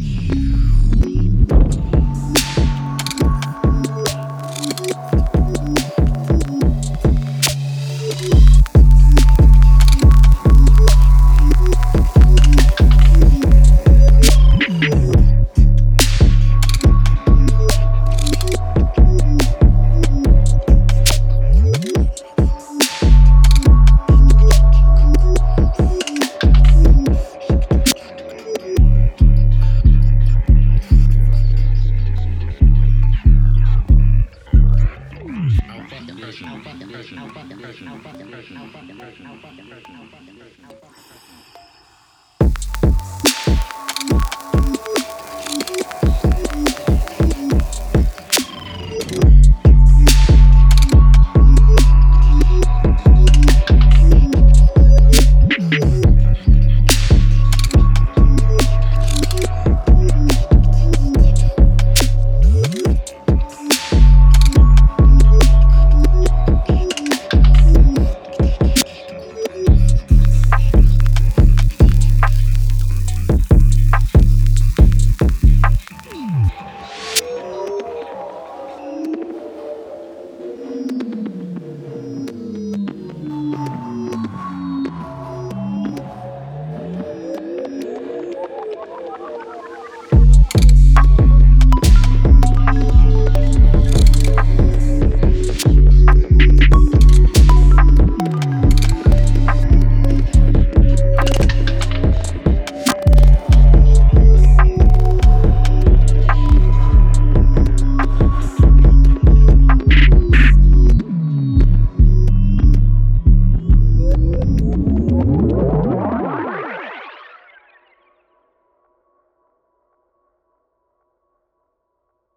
Yeah. Alpha, alpha, alpha, alpha, alpha, alpha, alpha, alpha, alpha, alpha, alpha, alpha, alpha, alpha, alpha, alpha, alpha, alpha, kenapa?